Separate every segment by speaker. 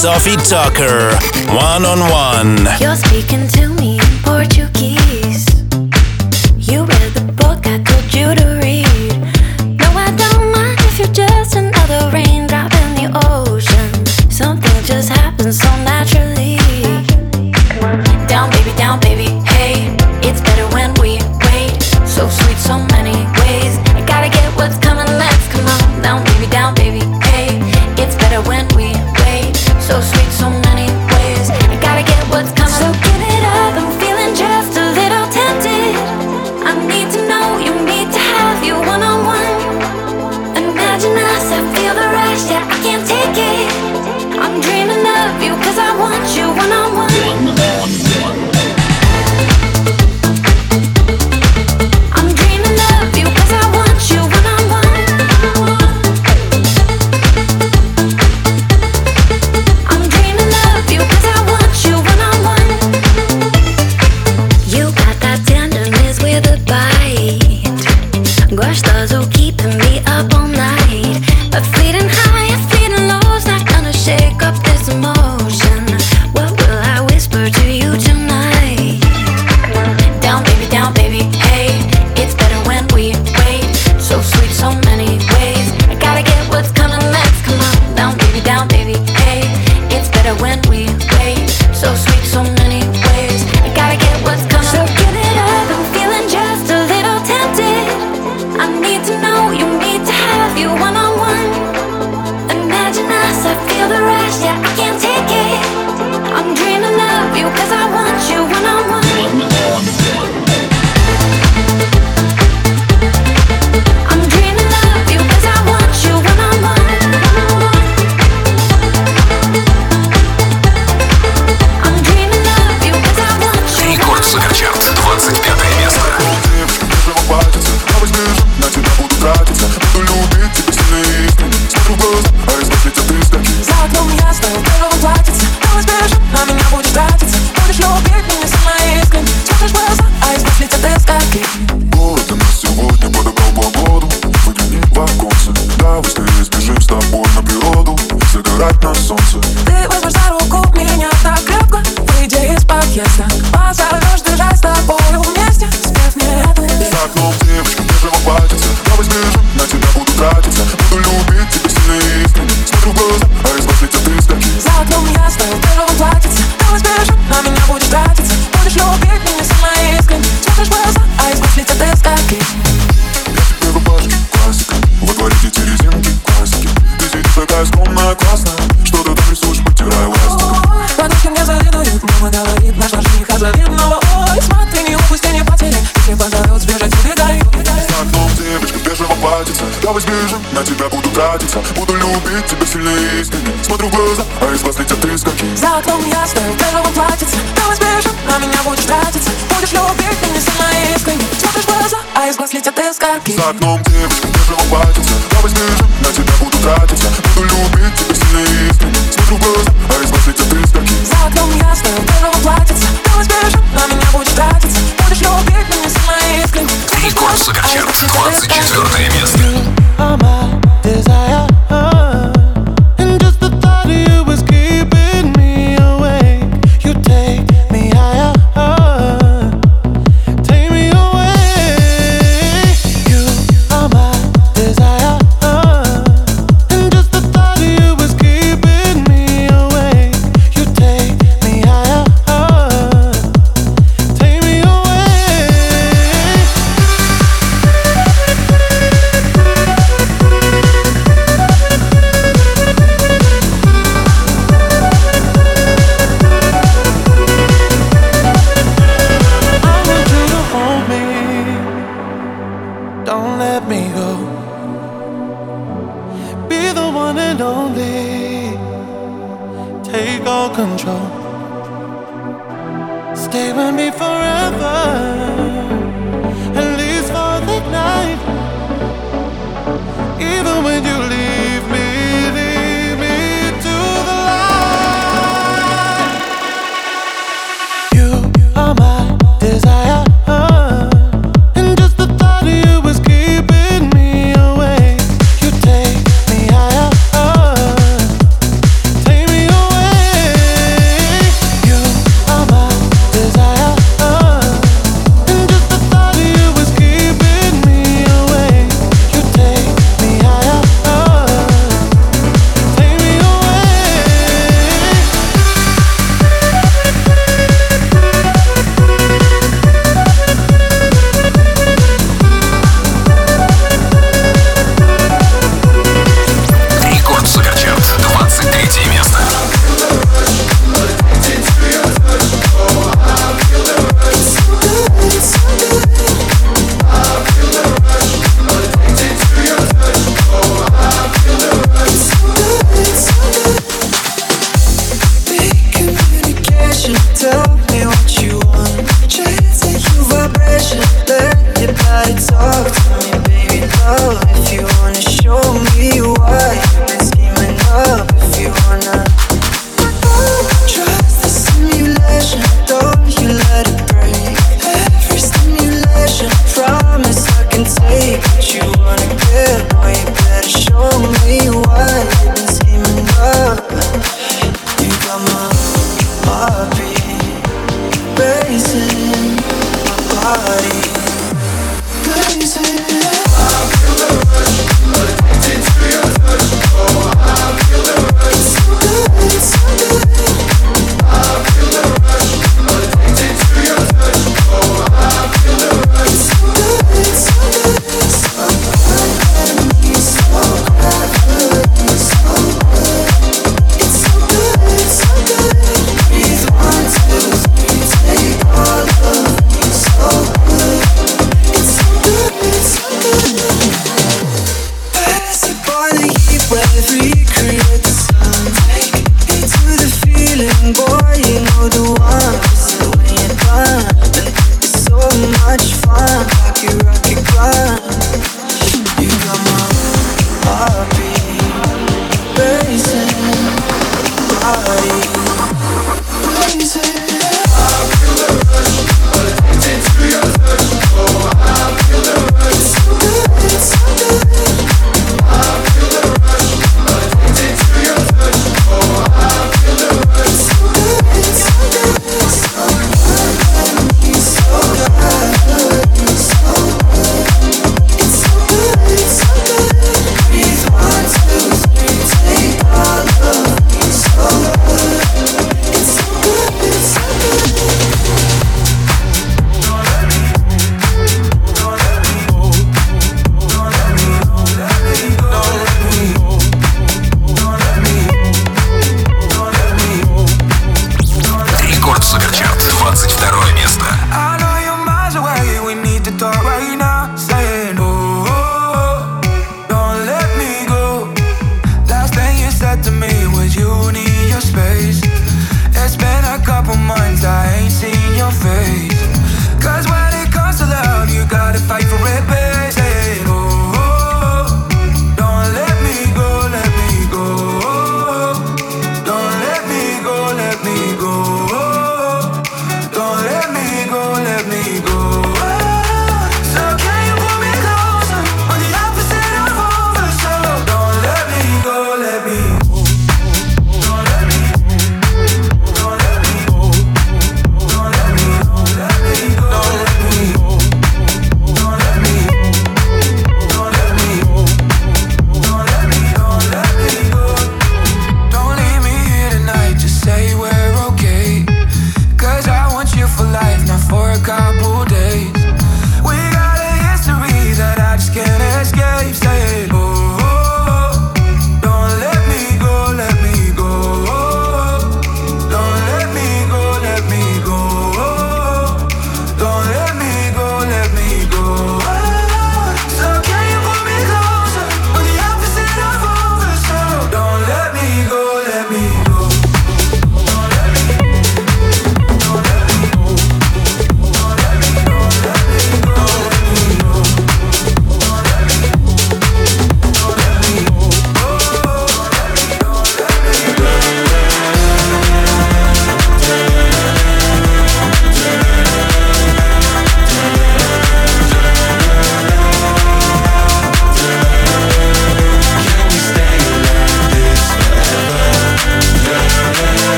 Speaker 1: Sofi Tukker, one on one.
Speaker 2: You're speaking to
Speaker 3: Подушки мне завидуют, мама говорит, наш наш жених завидного Ой, смотри, не упусти, не потери, если позовет, сбежать, убегай.
Speaker 4: За окном девочка бежево платится? Я сбежим, на тебя буду тратиться. Буду любить тебя сильно искренне. Смотрю в глаза, а из глаз летят искорки.
Speaker 3: За окном ясно, бежево платится? Я сбежим, на меня будешь тратиться. Будешь любить меня сильно искренне. Смотришь в глаза, а из глаз летят искорки.
Speaker 4: За окном девочка бежево платится? Я сбежим, на тебя буду тратиться. Буду любить тебя сильно искренне. Смотрю в глаза,
Speaker 5: Суперчарт. 24 место.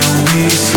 Speaker 6: we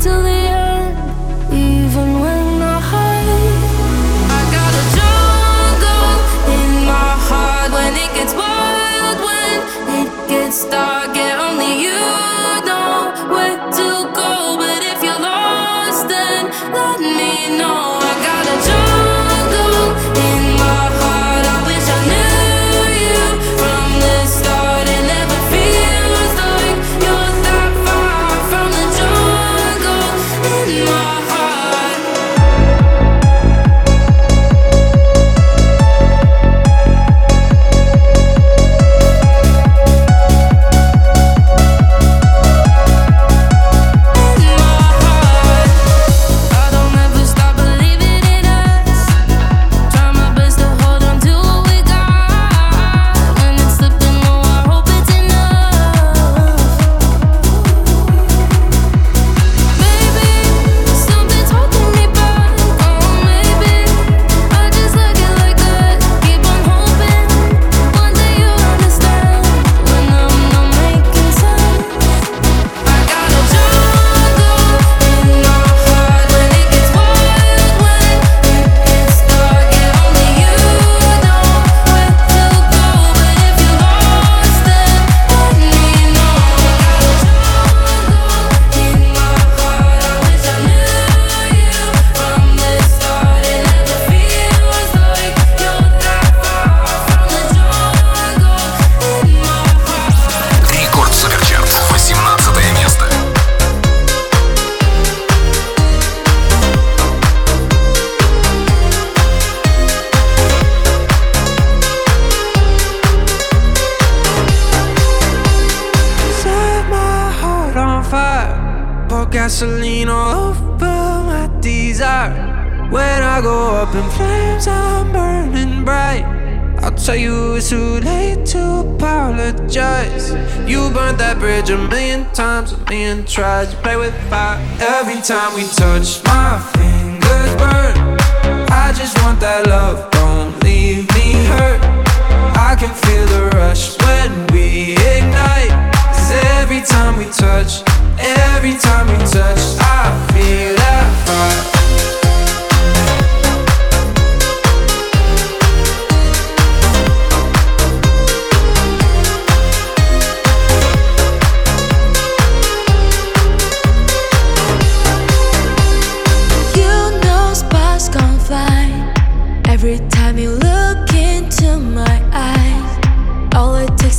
Speaker 6: till When I go
Speaker 7: up in flames, I'm burning bright. I'll tell you it's too late to apologize. You burned that bridge a million times, a million tries. Play with fire every time we touch. My fingers burn. I just want that love, don't leave me hurt. I can feel the rush when we ignite. Cause every time we touch, every time we touch, I feel that fire.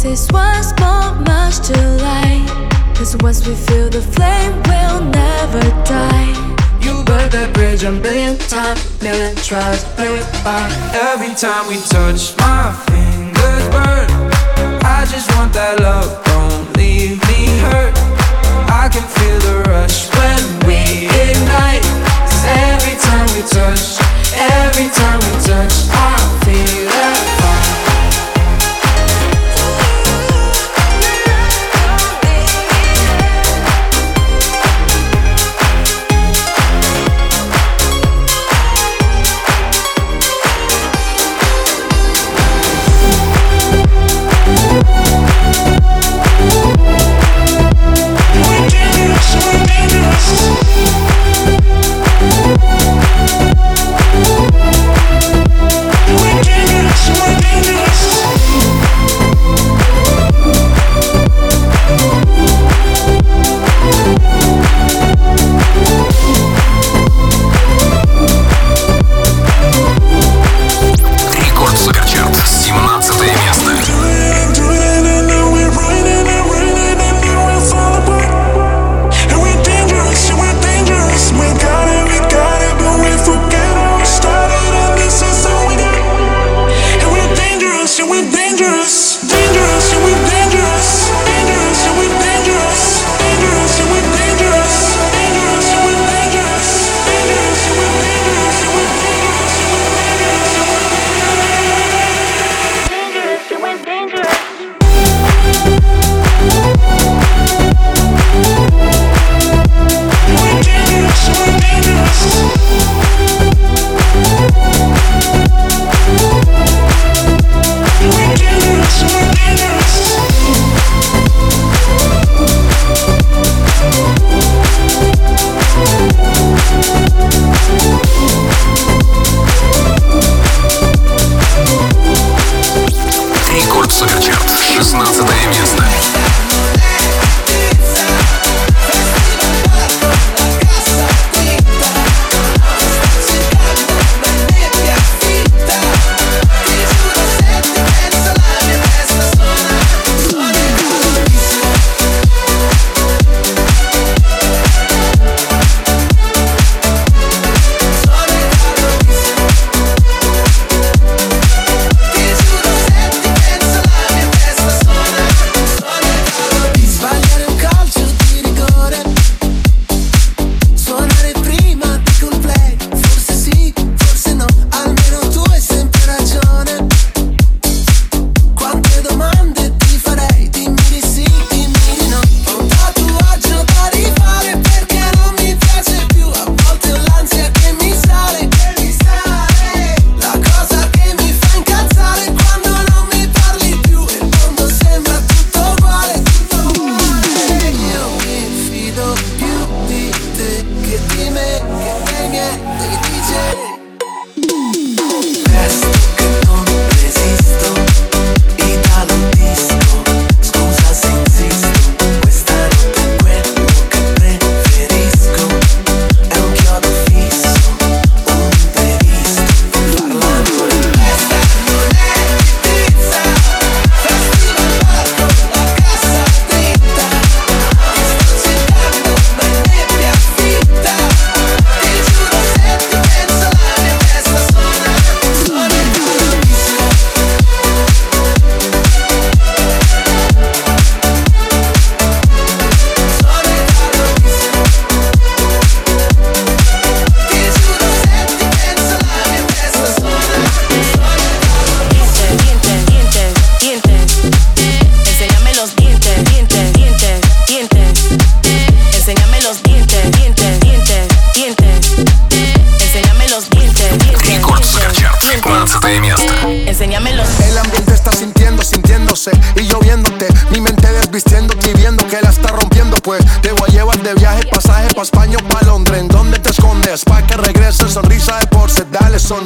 Speaker 6: This once more much to light. Cause once we feel the flame we'll never die.
Speaker 7: You burn that bridge a million times, million tries, million Every time we touch my fingers burn. I just want that love, don't leave me hurt. I can feel the rush when we ignite. Cause every time we touch, every time we touch I feel
Speaker 8: it.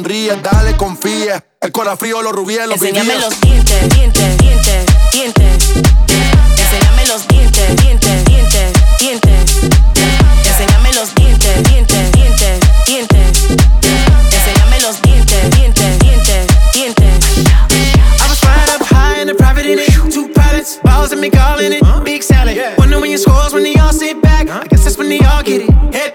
Speaker 8: dale, confía. El corazón frío, los rubíes, los
Speaker 3: Enséñame los
Speaker 9: I was flying up high in a private in it. Two pilots, balls and me all it. Big salad. Wonder when your scores when they all sit back. I guess that's when they all get it.
Speaker 3: Hey.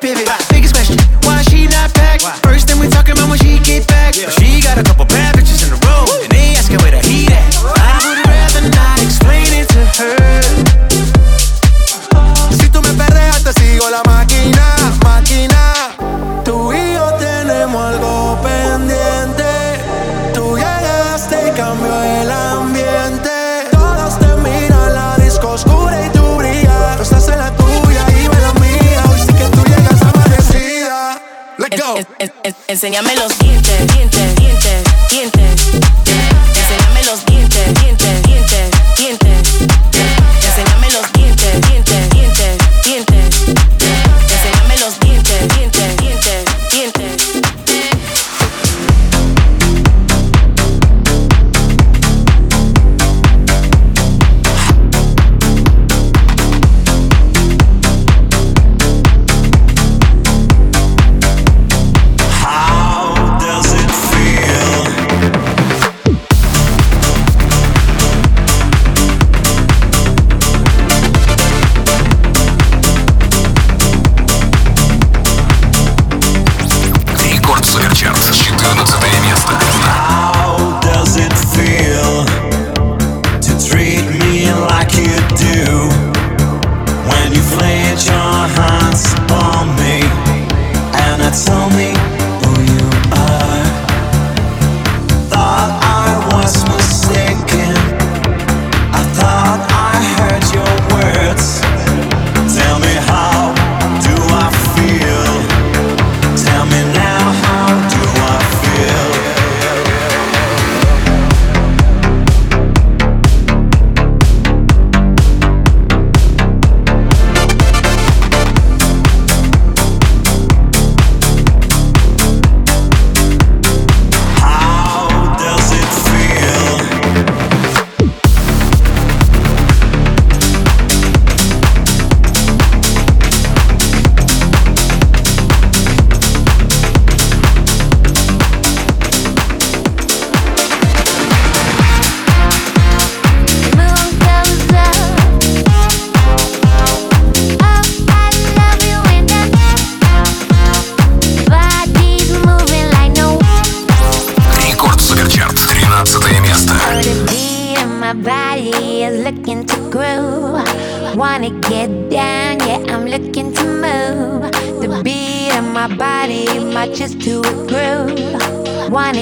Speaker 3: Enséñame los dientes, dientes.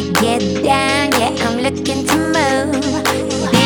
Speaker 10: get down, yeah, I'm looking to move.